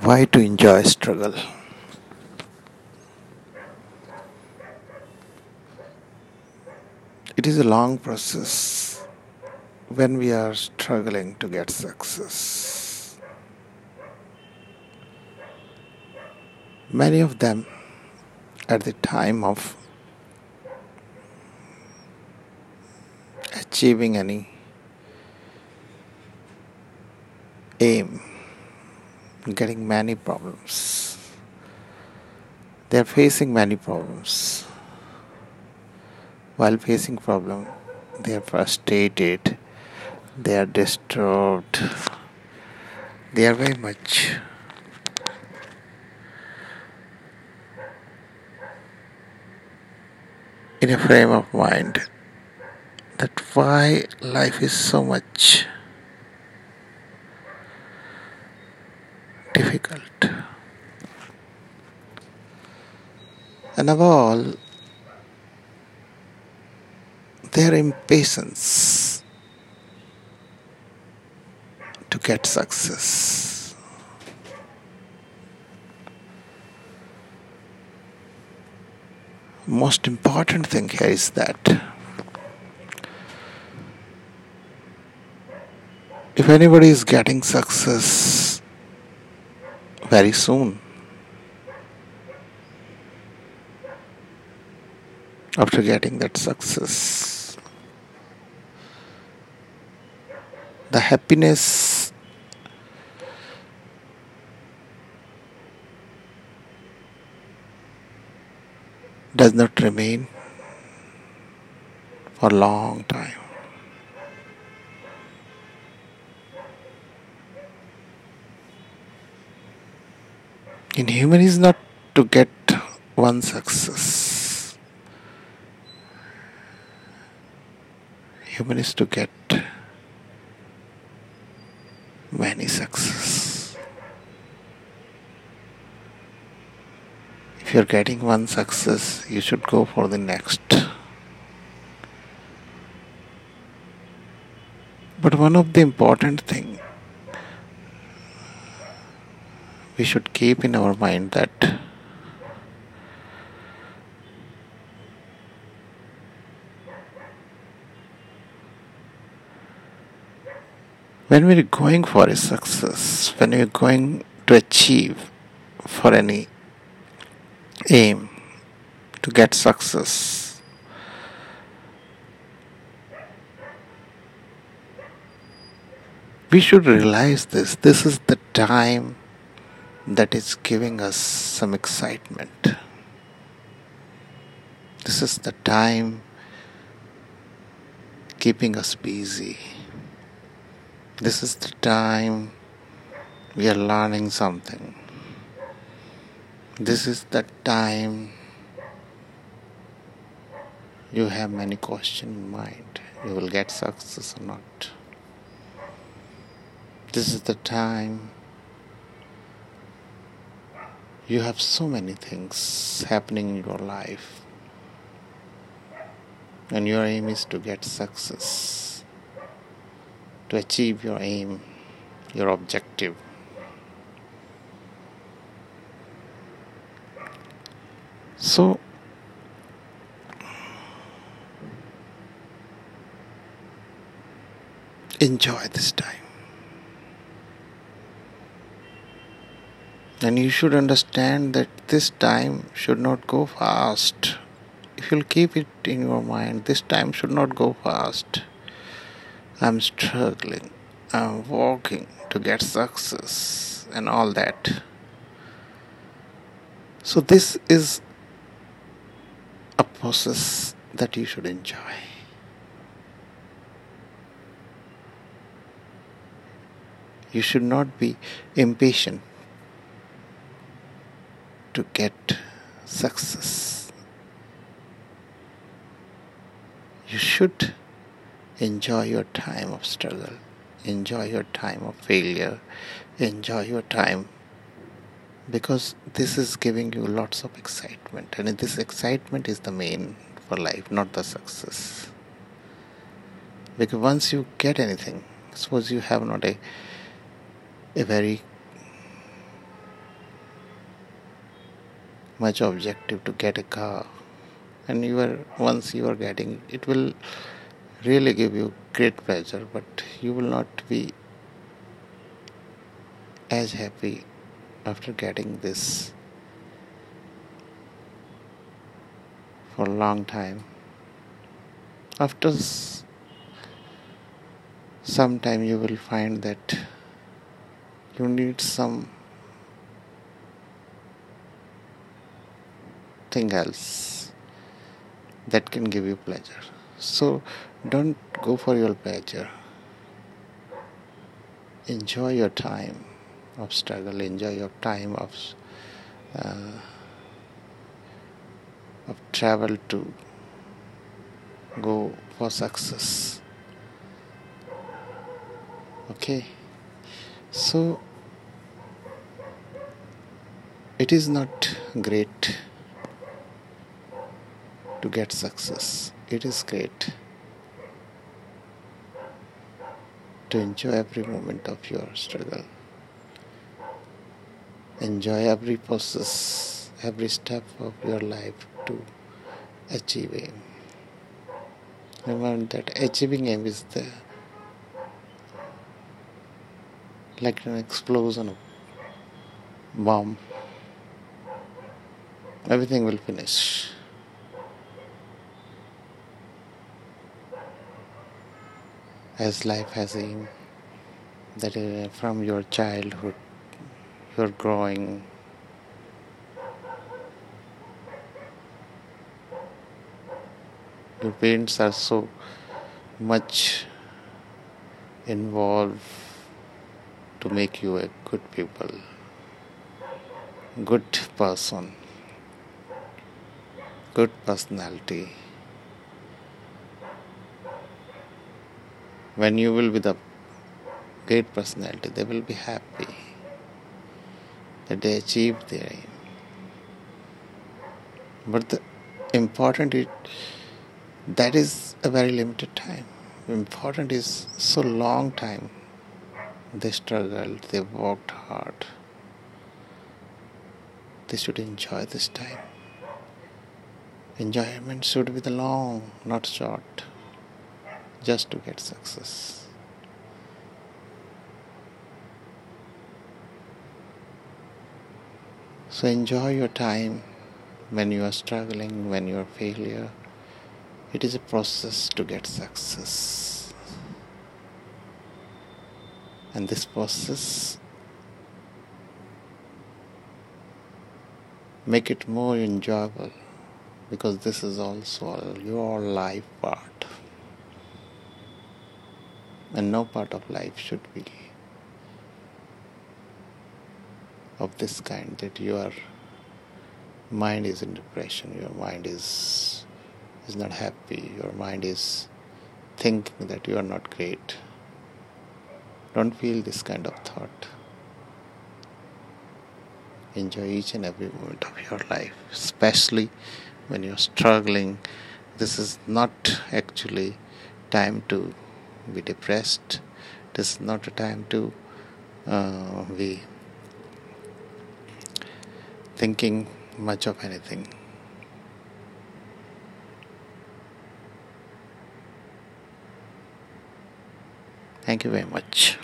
Why to enjoy struggle? It is a long process when we are struggling to get success. Many of them at the time of achieving any aim getting many problems. They are facing many problems. While facing problem they are frustrated. They are disturbed. They are very much in a frame of mind that why life is so much And above all, their impatience to get success. Most important thing here is that if anybody is getting success very soon. After getting that success, the happiness does not remain for a long time. in human is not to get one success human is to get many success. If you're getting one success you should go for the next. But one of the important thing we should keep in our mind that when we're going for a success, when we're going to achieve for any aim to get success, we should realize this. This is the time that is giving us some excitement. This is the time keeping us busy. This is the time we are learning something. This is the time you have many questions in mind. You will get success or not. This is the time you have so many things happening in your life, and your aim is to get success, to achieve your aim, your objective. So, enjoy this time. And you should understand that this time should not go fast. If you'll keep it in your mind, this time should not go fast. I'm struggling, I'm working to get success, and all that. So, this is a process that you should enjoy. You should not be impatient to get success. You should enjoy your time of struggle, enjoy your time of failure, enjoy your time. Because this is giving you lots of excitement, and this excitement is the main for life, not the success. Because once you get anything, suppose you have not a a very much objective to get a car and you are once you are getting it will really give you great pleasure but you will not be as happy after getting this for a long time. After some time you will find that you need some thing else that can give you pleasure so don't go for your pleasure. Enjoy your time of struggle. Enjoy your time of uh, of travel to go for success. Okay? So it is not great to get success it is great to enjoy every moment of your struggle. Enjoy every process every step of your life to achieving. Remember that achieving aim is the like an explosion of bomb. Everything will finish as life has aim that uh, from your childhood you're growing. Your parents are so much involved to make you a good people good person good personality when you will be the great personality they will be happy. That they achieve their aim. But the important is that is a very limited time. Important is so long time. They struggled they worked hard. They should enjoy this time. Enjoyment should be the long not short just to get success so enjoy your time when you are struggling when you are failure it is a process to get success. And this process make it more enjoyable because this is also your life part. And no part of life should be of this kind that your mind is in depression, your mind is is not happy, your mind is thinking that you are not great. Don't feel this kind of thought. Enjoy each and every moment of your life, especially when you're struggling. This is not actually time to be depressed. This is not a time to uh, be thinking much of anything. Thank you very much.